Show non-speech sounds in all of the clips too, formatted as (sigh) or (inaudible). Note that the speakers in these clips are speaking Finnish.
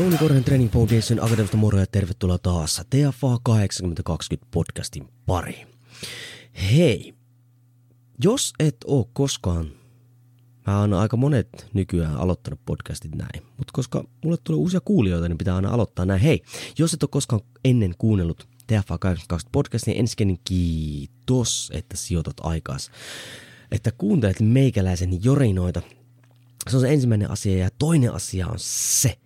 Jouni Korhen Training Foundation Akademista moro ja tervetuloa taas TFA 8020 podcastin pari. Hei, jos et oo koskaan, mä oon aika monet nykyään aloittanut podcastit näin, mutta koska mulle tulee uusia kuulijoita, niin pitää aina aloittaa näin. Hei, jos et oo koskaan ennen kuunnellut TFA 8020 podcastin, niin ensinnäkin kiitos, että sijoitat aikaas, että kuuntelet meikäläisen jorinoita. Se on se ensimmäinen asia ja toinen asia on se,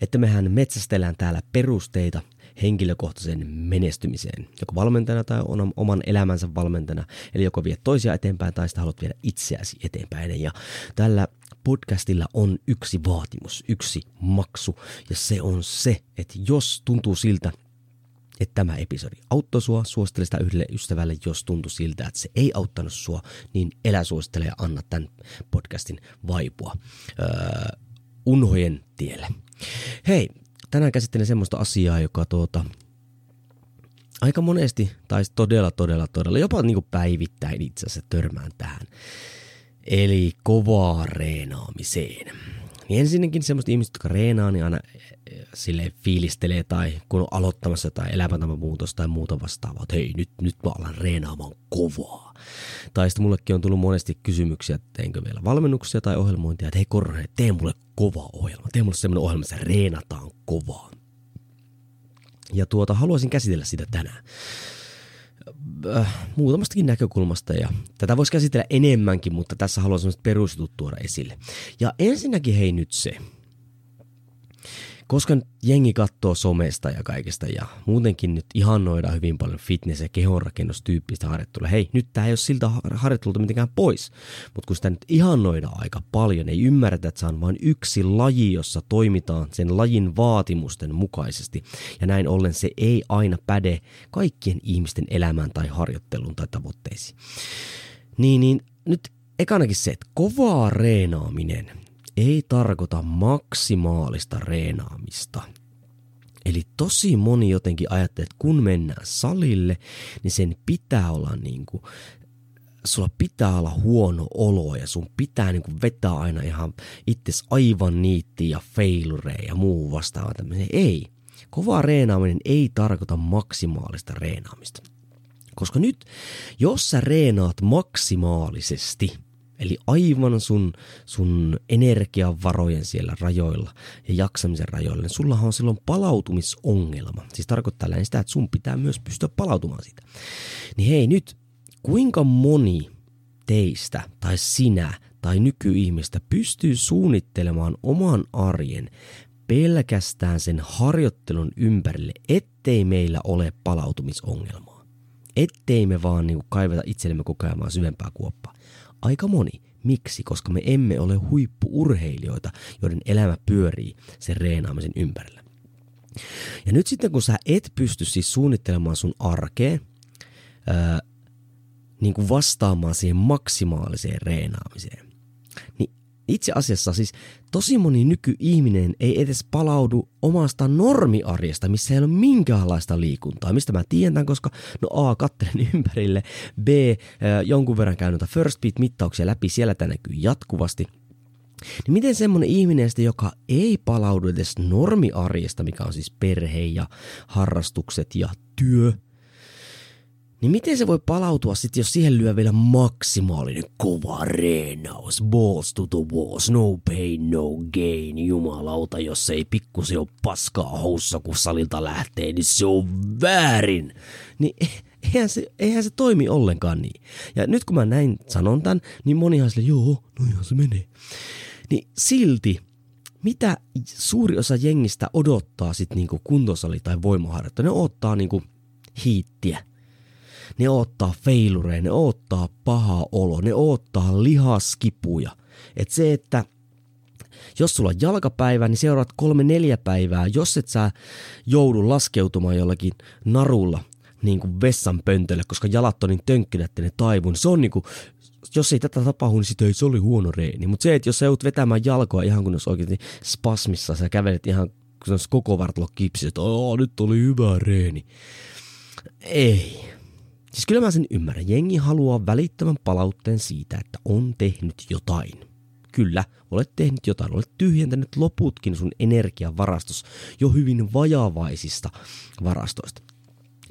että mehän metsästellään täällä perusteita henkilökohtaiseen menestymiseen, joko valmentajana tai oman elämänsä valmentajana, eli joko viet toisia eteenpäin tai sitä haluat viedä itseäsi eteenpäin. Ja tällä podcastilla on yksi vaatimus, yksi maksu, ja se on se, että jos tuntuu siltä, että tämä episodi auttoi sua, suosittele sitä yhdelle ystävälle, jos tuntui siltä, että se ei auttanut sua, niin elä suosittele ja anna tämän podcastin vaipua öö, unhojen tielle. Hei, tänään käsittelen semmoista asiaa, joka tuota, aika monesti, tai todella, todella, todella, jopa niin kuin päivittäin itse asiassa törmään tähän. Eli kovaa reenaamiseen. Ensinnäkin semmoista ihmistä, jotka reenaa, niin aina eh, sille fiilistelee tai kun on aloittamassa jotain elämäntavan muutosta tai muuta vastaavaa, että hei, nyt, nyt mä alan reenaamaan kovaa. Tai sitten mullekin on tullut monesti kysymyksiä, että teinkö vielä valmennuksia tai ohjelmointia, että hei Korre, tee mulle kova ohjelma. Tee mulle semmoinen ohjelma, että reenataan kovaa. Ja tuota, haluaisin käsitellä sitä tänään äh, muutamastakin näkökulmasta ja tätä voisi käsitellä enemmänkin, mutta tässä haluan sellaiset perusjutut tuoda esille. Ja ensinnäkin hei nyt se, koska nyt jengi katsoo somesta ja kaikesta ja muutenkin nyt ihannoidaan hyvin paljon fitness- ja kehonrakennustyyppistä harjoittelua. Hei, nyt tämä ei ole siltä harjoittelulta mitenkään pois, mutta kun sitä nyt ihannoidaan aika paljon, ei ymmärretä, että se on vain yksi laji, jossa toimitaan sen lajin vaatimusten mukaisesti. Ja näin ollen se ei aina päde kaikkien ihmisten elämään tai harjoitteluun tai tavoitteisiin. Niin, niin nyt ekanakin se, että kovaa reenaaminen ei tarkoita maksimaalista reenaamista. Eli tosi moni jotenkin ajattelee, että kun mennään salille, niin sen pitää olla niin kuin, sulla pitää olla huono olo ja sun pitää niin kuin vetää aina ihan itses aivan niitti ja failureja ja muu vastaava tämmöinen. Ei. Kova reenaaminen ei tarkoita maksimaalista reenaamista. Koska nyt, jos sä reenaat maksimaalisesti – Eli aivan sun, sun energiavarojen siellä rajoilla ja jaksamisen rajoilla, niin sulla on silloin palautumisongelma. Siis tarkoittaa sitä, että sun pitää myös pystyä palautumaan siitä. Niin hei nyt, kuinka moni teistä tai sinä tai nykyihmistä pystyy suunnittelemaan oman arjen pelkästään sen harjoittelun ympärille, ettei meillä ole palautumisongelmaa. Ettei me vaan niin kaiveta itsellemme koko ajan syvempää kuoppaa. Aika moni. Miksi? Koska me emme ole huippuurheilijoita, joiden elämä pyörii sen reenaamisen ympärillä. Ja nyt sitten kun sä et pysty siis suunnittelemaan sun arkeen, ää, niin kuin vastaamaan siihen maksimaaliseen reenaamiseen, itse asiassa siis tosi moni nykyihminen ei edes palaudu omasta normiarjesta, missä ei ole minkäänlaista liikuntaa. Mistä mä tiedän, koska no A, kattelen (laughs) ympärille, B, jonkun verran käyn noita first beat mittauksia läpi, siellä tämä näkyy jatkuvasti. Niin miten semmonen ihminen, joka ei palaudu edes normiarjesta, mikä on siis perhe ja harrastukset ja työ, niin miten se voi palautua sitten, jos siihen lyö vielä maksimaalinen kova reenaus, balls to the walls, no pain, no gain, jumalauta, jos ei pikkusi ole paskaa houssa, kun salilta lähtee, niin se on väärin. Niin eihän se, eihän se toimi ollenkaan niin. Ja nyt kun mä näin sanon tämän, niin monihan sille, joo, no ihan se menee. Niin silti mitä suuri osa jengistä odottaa sitten niinku kuntosali tai voimaharjoittaa? Ne odottaa niinku hiittiä. Ne odottaa feilureja, ne odottaa paha olo, ne odottaa lihaskipuja. Et se, että jos sulla on jalkapäivä, niin seuraat kolme neljä päivää. Jos et sä joudu laskeutumaan jollakin narulla niin kuin vessan pöntölle, koska jalat on niin tönkkynä, että ne taivun. Se on niin kuin, jos ei tätä tapahdu, niin sit ei, se oli huono reeni. Mutta se, että jos sä joudut vetämään jalkoa ihan kun jos oikeasti spasmissa, sä kävelet ihan kun koko vartalo kipsi, että nyt oli hyvä reeni. Ei. Siis kyllä mä sen ymmärrän. Jengi haluaa välittävän palautteen siitä, että on tehnyt jotain. Kyllä, olet tehnyt jotain, olet tyhjentänyt loputkin sun energiavarastos jo hyvin vajavaisista varastoista.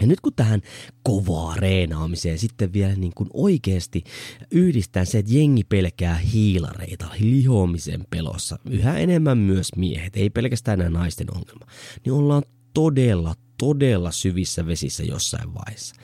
Ja nyt kun tähän kovaa reenaamiseen sitten vielä niin kuin oikeasti yhdistää se, että jengi pelkää hiilareita lihomisen pelossa, yhä enemmän myös miehet, ei pelkästään enää naisten ongelma, niin ollaan todella, todella syvissä vesissä jossain vaiheessa.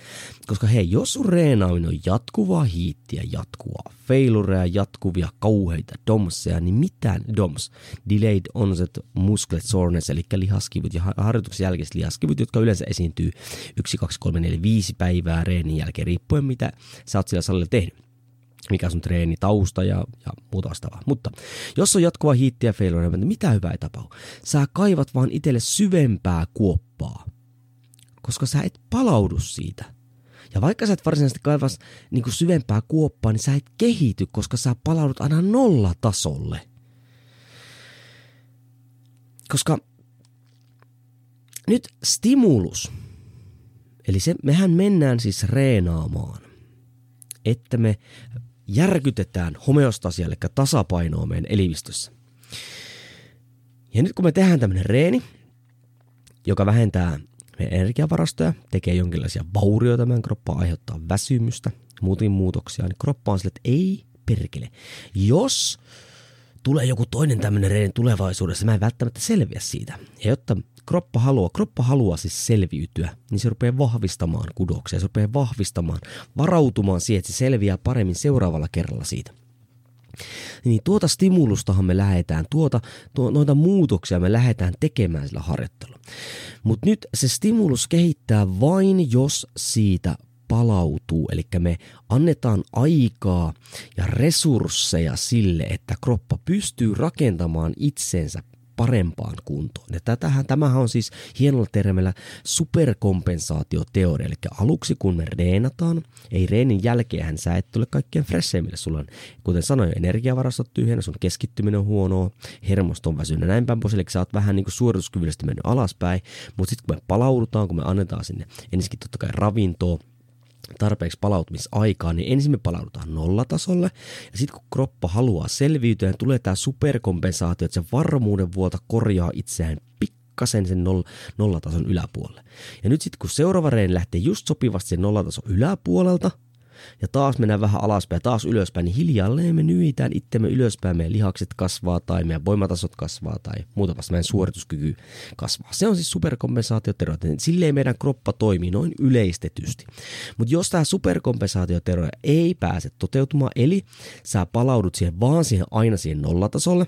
Koska hei, jos sun reenaaminen on jatkuvaa hiittiä, jatkuvaa feilureja, jatkuvia kauheita domseja, niin mitään doms, delayed onset muscle soreness, eli lihaskivut ja harjoituksen jälkeiset lihaskivut, jotka yleensä esiintyy 1, 2, 3, 4, 5 päivää reenin jälkeen, riippuen mitä sä oot sillä salilla tehnyt mikä sun treeni, tausta ja, ja muuta vastaavaa. Mutta jos on jatkuva hiittiä ja failure, niin mitä hyvää ei tapahdu. Sä kaivat vaan itselle syvempää kuoppaa, koska sä et palaudu siitä. Ja vaikka sä et varsinaisesti kaivas niin kuin syvempää kuoppaa, niin sä et kehity, koska sä palaudut aina nolla tasolle. Koska nyt stimulus, eli se, mehän mennään siis reenaamaan, että me järkytetään homeostasia, eli tasapainoa meidän elimistössä. Ja nyt kun me tehdään tämmöinen reeni, joka vähentää energiavarastoja, tekee jonkinlaisia vaurioita meidän kroppaan, aiheuttaa väsymystä, muutin muutoksia, niin kroppa on sille, että ei perkele. Jos tulee joku toinen tämmöinen reeni tulevaisuudessa, mä en välttämättä selviä siitä. Ja jotta kroppa haluaa, kroppa haluaa siis selviytyä, niin se rupeaa vahvistamaan kudoksia, se rupeaa vahvistamaan, varautumaan siihen, että se selviää paremmin seuraavalla kerralla siitä. Niin tuota stimulustahan me lähdetään, tuota, tuo, noita muutoksia me lähdetään tekemään sillä harjoittelulla. Mutta nyt se stimulus kehittää vain, jos siitä palautuu, eli me annetaan aikaa ja resursseja sille, että kroppa pystyy rakentamaan itsensä parempaan kuntoon. Ja tätähän, tämähän on siis hienolla termillä superkompensaatioteoria, eli aluksi kun me reenataan, ei reenin jälkeen sä et tule kaikkien fresheimmille. Sulla on, kuten sanoin, energiavarastot tyhjänä, sun keskittyminen on huonoa, hermosto on väsynyt näin päin pois, eli sä oot vähän niin kuin mennyt alaspäin, mutta sitten kun me palaudutaan, kun me annetaan sinne ensinnäkin totta kai ravintoa, tarpeeksi palautumisaikaa, niin ensin me palaudutaan nollatasolle, ja sitten kun kroppa haluaa selviytyä, niin tulee tämä superkompensaatio, että se varmuuden vuota korjaa itseään pikkasen sen noll, nollatason yläpuolelle. Ja nyt sitten kun seuraava reeni lähtee just sopivasti sen nollatason yläpuolelta, ja taas mennään vähän alaspäin taas ylöspäin, niin hiljalleen me nyitään itsemme ylöspäin, meidän lihakset kasvaa tai meidän voimatasot kasvaa tai muuta vasta meidän suorituskyky kasvaa. Se on siis superkompensaatiotero, silleen meidän kroppa toimii noin yleistetysti. Mutta jos tämä superkompensaatiotero ei pääse toteutumaan, eli sä palaudut siihen vaan siihen aina siihen nollatasolle,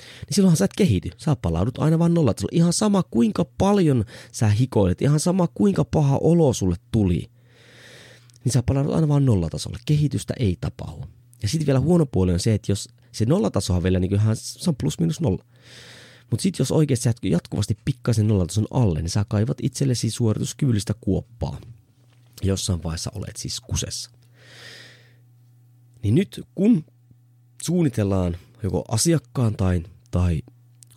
niin silloinhan sä et kehity. Sä palaudut aina vaan nollatasolle. Ihan sama kuinka paljon sä hikoilet, ihan sama kuinka paha olo sulle tuli – niin sä palaudut aina vaan nollatasolle. Kehitystä ei tapahdu. Ja sitten vielä huono puoli on se, että jos se nollataso on vielä niin ihan, se on plus minus nolla. Mutta sitten jos oikeasti sä jatkuvasti pikkasen nollatason alle, niin sä kaivat itsellesi suorituskyvyllistä kuoppaa. Jossain vaiheessa olet siis kusessa. Niin nyt kun suunnitellaan joko asiakkaan tai, tai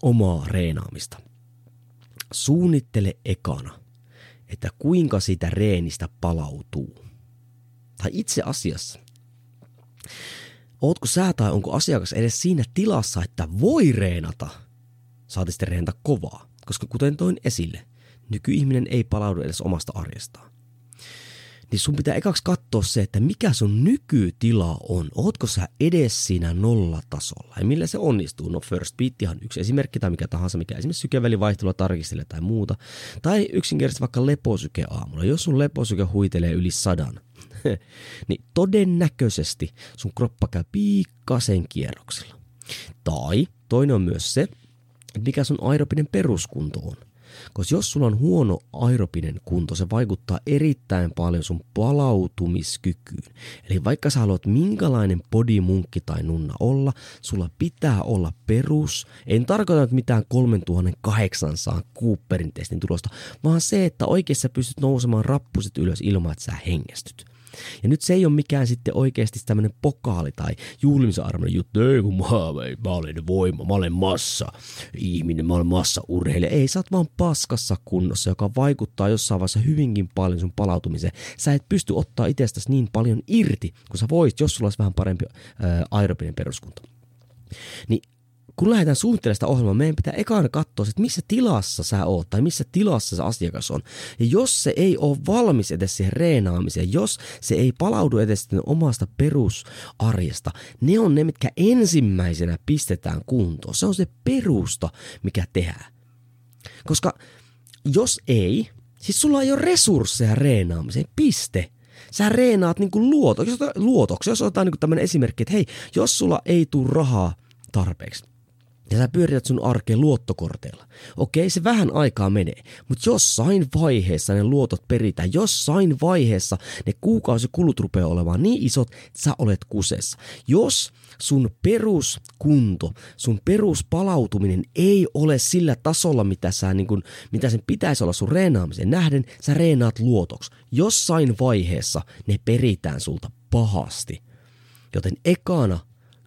omaa reenaamista, suunnittele ekana, että kuinka sitä reenistä palautuu tai itse asiassa, ootko sä tai onko asiakas edes siinä tilassa, että voi reenata, saati sitten reenata kovaa. Koska kuten toin esille, nykyihminen ei palaudu edes omasta arjestaan. Niin sun pitää ekaksi katsoa se, että mikä sun nykytila on. Ootko sä edes siinä nollatasolla ja millä se onnistuu? No first beat ihan yksi esimerkki tai mikä tahansa, mikä esimerkiksi sykevälivaihtelua tarkistelee tai muuta. Tai yksinkertaisesti vaikka leposyke aamulla. Jos sun leposyke huitelee yli sadan, niin todennäköisesti sun kroppa käy piikkasen kierroksilla. Tai toinen on myös se, että mikä sun aerobinen peruskunto on. Koska jos sulla on huono aerobinen kunto, se vaikuttaa erittäin paljon sun palautumiskykyyn. Eli vaikka sä haluat minkälainen podimunkki tai nunna olla, sulla pitää olla perus. En tarkoita nyt mitään 3800 Cooperin testin tulosta, vaan se, että oikeassa pystyt nousemaan rappuset ylös ilman, että sä hengestyt. Ja nyt se ei ole mikään sitten oikeasti tämmöinen pokaali tai juhlimisarvoinen juttu, ei kun mä, mä olen voima, mä olen massa, ihminen, mä olen massa urheilija. Ei, sä oot vaan paskassa kunnossa, joka vaikuttaa jossain vaiheessa hyvinkin paljon sun palautumiseen. Sä et pysty ottaa itsestäsi niin paljon irti, kun sä voisit, jos sulla olisi vähän parempi ää, aerobinen peruskunto. Niin kun lähdetään suunnittelemaan sitä ohjelmaa, meidän pitää ekana katsoa, että missä tilassa sä oot tai missä tilassa se asiakas on. Ja jos se ei ole valmis edes siihen reenaamiseen, jos se ei palaudu edes omasta perusarjesta, ne on ne, mitkä ensimmäisenä pistetään kuntoon. Se on se perusta, mikä tehdään. Koska jos ei, siis sulla ei ole resursseja reenaamiseen, piste. Sä reenaat niinku luotoksi, luotoksi. Jos otetaan niinku tämmöinen esimerkki, että hei, jos sulla ei tule rahaa tarpeeksi, ja sä pyörität sun arkeen luottokorteilla. Okei, se vähän aikaa menee, mutta jossain vaiheessa ne luotot peritään, jossain vaiheessa ne kuukausikulut rupeaa olemaan niin isot, että sä olet kusessa. Jos sun peruskunto, sun peruspalautuminen ei ole sillä tasolla, mitä, sä, niin kun, mitä sen pitäisi olla sun reenaamisen nähden, sä reenaat luotoksi. Jossain vaiheessa ne peritään sulta pahasti. Joten ekana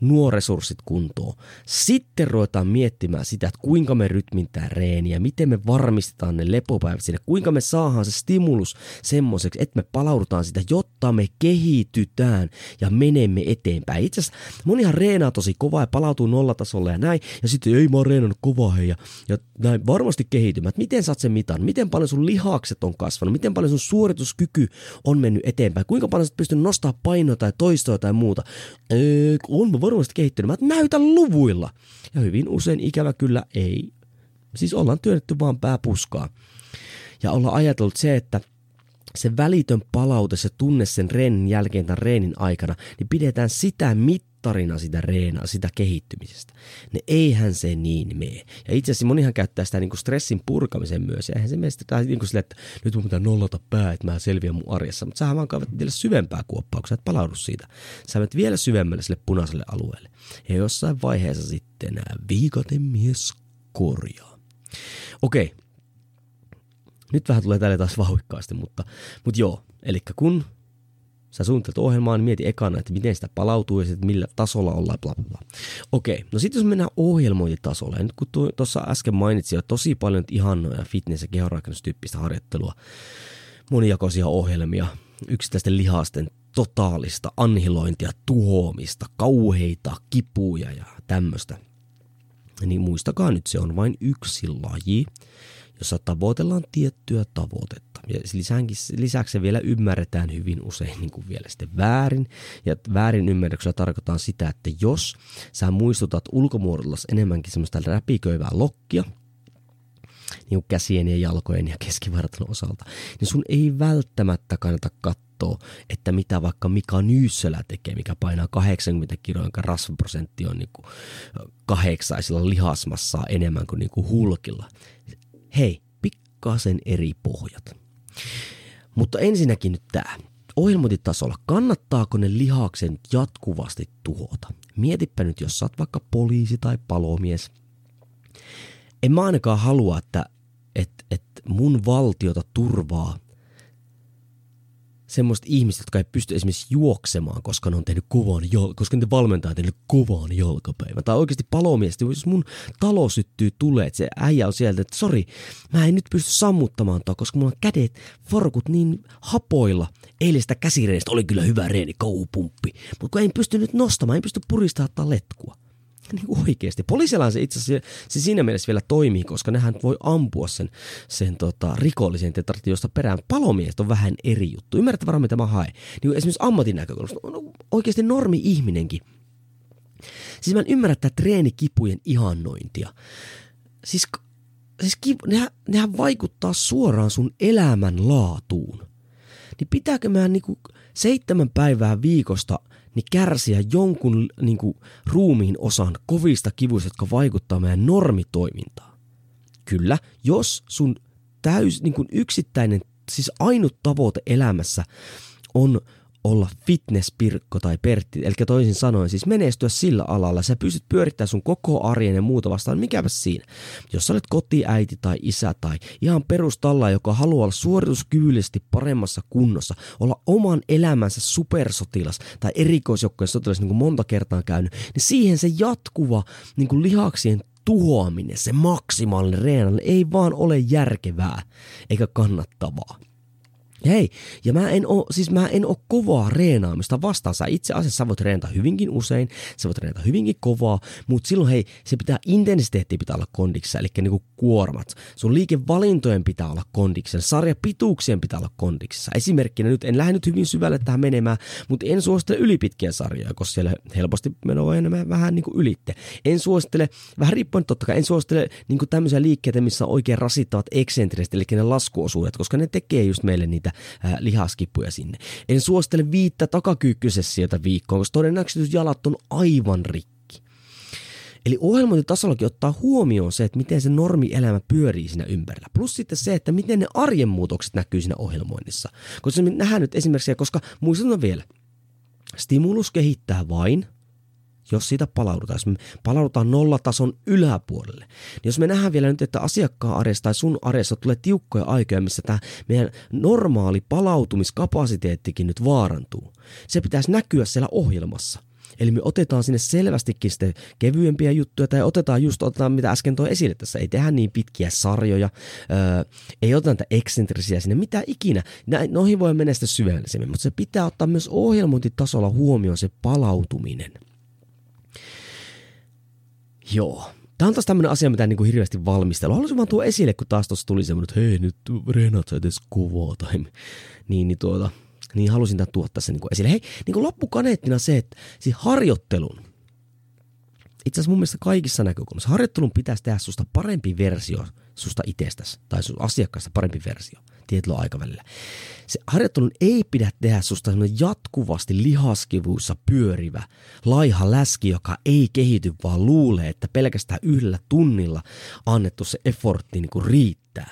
nuo resurssit kuntoon. Sitten ruvetaan miettimään sitä, että kuinka me rytmintää reeniä, miten me varmistetaan ne lepopäivät sinne, kuinka me saadaan se stimulus semmoiseksi, että me palaudutaan sitä, jotta me kehitytään ja menemme eteenpäin. Itse asiassa monihan reenaa tosi kovaa ja palautuu nollatasolle ja näin, ja sitten ei mä oon reenannut kovaa hei, ja, ja näin varmasti kehitymään. Miten saat sen mitan? Miten paljon sun lihakset on kasvanut? Miten paljon sun suorituskyky on mennyt eteenpäin? Kuinka paljon sä pystynyt nostaa painoa tai toistoa tai muuta? Öö, on mä varmasti kehittynyt. Mä näytän luvuilla. Ja hyvin usein ikävä kyllä ei. Siis ollaan työnnetty vaan pääpuskaa. Ja ollaan ajatellut se, että se välitön palaute, se tunne sen reenin jälkeen tai reenin aikana, niin pidetään sitä mittarina sitä reenaa, sitä kehittymisestä. Ne eihän se niin mene. Ja itse asiassa monihan käyttää sitä niin kuin stressin purkamisen myös. Ja eihän se mene sitä niin kuin sille, että nyt mun pitää nollata pää, että mä selviän mun arjessa. Mutta sähän vaan kaivat vielä syvempää kuoppaa, kun sä et palaudu siitä. Sä menet vielä syvemmälle sille punaiselle alueelle. Ja jossain vaiheessa sitten viikaten mies korjaa. Okei, nyt vähän tulee tälle taas vauhikkaasti, mutta, mutta joo. Eli kun sä suunnittelet ohjelmaa, niin mieti ekana, että miten sitä palautuu ja sitten millä tasolla ollaan, bla bla bla. Okei, no sitten jos mennään ohjelmointitasolle, ja nyt kun tuossa äsken mainitsin jo tosi paljon ihannoja fitness- ja kehonrakennustyyppistä harjoittelua, monijakoisia ohjelmia, yksittäisten lihasten totaalista anhilointia, tuhoamista, kauheita kipuja ja tämmöistä. Niin muistakaa nyt, se on vain yksi laji, jossa tavoitellaan tiettyä tavoitetta. Ja lisäksi se vielä ymmärretään hyvin usein niin kuin vielä sitten väärin. Ja väärin ymmärryksellä tarkoittaa sitä, että jos sä muistutat ulkomuodolla enemmänkin semmoista läpiköivää lokkia, niin kuin käsien ja jalkojen ja keskivartalon osalta, niin sun ei välttämättä kannata katsoa, että mitä vaikka Mika Nyyssölä tekee, mikä painaa 80 kiloa, jonka rasvaprosentti on niin kuin kahdeksaisilla lihasmassaa enemmän kuin, niin kuin hulkilla hei, pikkasen eri pohjat. Mutta ensinnäkin nyt tämä. Ohjelmointitasolla, kannattaako ne lihaksen jatkuvasti tuhota? Mietipä nyt, jos sä oot vaikka poliisi tai palomies. En mä ainakaan halua, että, että, että mun valtiota turvaa semmoista ihmistä, jotka ei pysty esimerkiksi juoksemaan, koska ne on tehnyt kovan, jal- koska ne valmentaa tehnyt kovan jalkapäivän. Tai oikeasti palomiestä, jos mun talo syttyy tulee, että se äijä on sieltä, että sori, mä en nyt pysty sammuttamaan tuo, koska mulla on kädet, forkut niin hapoilla. Eilistä käsireenistä oli kyllä hyvä reeni, kauhupumppi. Mutta kun en pysty nyt nostamaan, en pysty puristamaan letkua (laughs) niin oikeasti. Poliisilla se itse asiassa se siinä mielessä vielä toimii, koska nehän voi ampua sen, sen tota, rikollisen tetrati, josta perään palomiehet on vähän eri juttu. Ymmärrätte varmaan, mitä mä haen. Niin esimerkiksi ammatin näkökulmasta, no, oikeasti normi-ihminenkin. Siis mä en ymmärrä tätä treenikipujen ihannointia. Siis, siis kipu, nehän, nehän vaikuttaa suoraan sun elämän laatuun. Niin pitääkö mä niinku seitsemän päivää viikosta – niin kärsiä jonkun niin kuin, ruumiin osan kovista kivuista, jotka vaikuttaa meidän normitoimintaan. Kyllä, jos sun täys, niin kuin yksittäinen, siis ainut tavoite elämässä on olla fitnesspirkko tai pertti, eli toisin sanoen siis menestyä sillä alalla, sä pystyt pyörittämään sun koko arjen ja muuta vastaan, mikäpä siinä. Jos sä olet kotiäiti tai isä tai ihan perustalla, joka haluaa olla suorituskyvyllisesti paremmassa kunnossa, olla oman elämänsä supersotilas tai erikoisjoukkojen sotilas, niin kuin monta kertaa käynyt, niin siihen se jatkuva niin kuin lihaksien tuhoaminen, se maksimaalinen reenalle ei vaan ole järkevää eikä kannattavaa. Hei, ja mä en oo, siis mä en oo kovaa reenaamista vastaan. Sä itse asiassa sä voit reenata hyvinkin usein, sä voit reenata hyvinkin kovaa, mutta silloin hei, se pitää, intensiteetti pitää olla kondiksessa, eli niinku kuormat. Sun liikevalintojen pitää olla kondiksessa, sarjapituuksien pitää olla kondiksessa. Esimerkkinä nyt, en lähde nyt hyvin syvälle tähän menemään, mutta en suosittele ylipitkiä sarjoja, koska siellä helposti meno voi enemmän vähän niinku ylitte. En suosittele, vähän riippuen totta kai, en suosittele niinku tämmöisiä liikkeitä, missä on oikein rasittavat eksentriset, eli ne laskuosuudet, koska ne tekee just meille niitä ää, lihaskippuja sinne. En suosittele viittä takakyykkösessiota viikkoon, koska todennäköisesti jalat on aivan rikki. Eli ohjelmointitasollakin ottaa huomioon se, että miten se normielämä pyörii siinä ympärillä. Plus sitten se, että miten ne arjen muutokset näkyy siinä ohjelmoinnissa. Koska me nähdään nyt esimerkiksi, koska muistutan vielä, stimulus kehittää vain, jos siitä palaudutaan, jos me palaudutaan nollatason yläpuolelle, niin jos me nähdään vielä nyt, että asiakkaan arjessa tai sun arjessa tulee tiukkoja aikoja, missä tämä meidän normaali palautumiskapasiteettikin nyt vaarantuu, se pitäisi näkyä siellä ohjelmassa. Eli me otetaan sinne selvästikin sitten kevyempiä juttuja, tai otetaan just, otetaan mitä äsken toi esille tässä, ei tehdä niin pitkiä sarjoja, öö, ei oteta näitä eksentrisiä sinne, mitä ikinä. Noihin voi mennä sitten syvällisemmin, mutta se pitää ottaa myös ohjelmointitasolla huomioon se palautuminen. Joo. Tämä on taas tämmöinen asia, mitä niin kuin hirveästi valmistelu. Haluaisin vaan tuo esille, kun taas tuossa tuli semmoinen, että hei, nyt reenat sä edes kovaa tai niin, niin tuota, niin halusin tämän tuoda tässä niin kuin esille. Hei, niin kuin loppukaneettina se, että siis harjoittelun, itse asiassa mun mielestä kaikissa näkökulmissa, harjoittelun pitäisi tehdä susta parempi versio susta itsestäsi tai sun asiakkaasta parempi versio tietyllä aikavälillä. Se harjoittelun ei pidä tehdä susta jatkuvasti lihaskivuissa pyörivä, laiha läski, joka ei kehity, vaan luulee, että pelkästään yhdellä tunnilla annettu se effortti niin kuin riittää.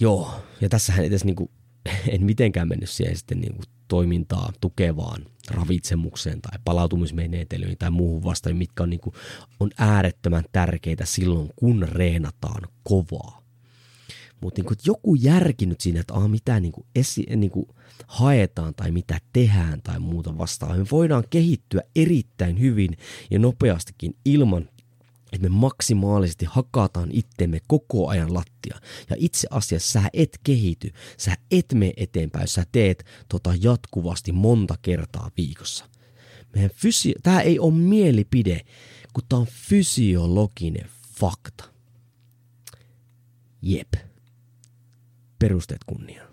Joo, ja tässähän edes niin kuin, (laughs) en mitenkään mennyt siihen sitten niin kuin toimintaa tukevaan ravitsemukseen tai palautumismenetelyihin tai muuhun vastaan, mitkä on, niin kuin, on äärettömän tärkeitä silloin, kun reenataan kovaa. Mutta niin joku järki nyt siinä, että ah, mitä niin kuin esi, niin kuin haetaan tai mitä tehdään tai muuta vastaan. Me voidaan kehittyä erittäin hyvin ja nopeastikin ilman että me maksimaalisesti hakataan itsemme koko ajan lattia. Ja itse asiassa sä et kehity, sä et mene eteenpäin, sä teet tota jatkuvasti monta kertaa viikossa. Meidän fysio- tämä ei ole mielipide, kun tämä on fysiologinen fakta. Jep. Perusteet kunniaan.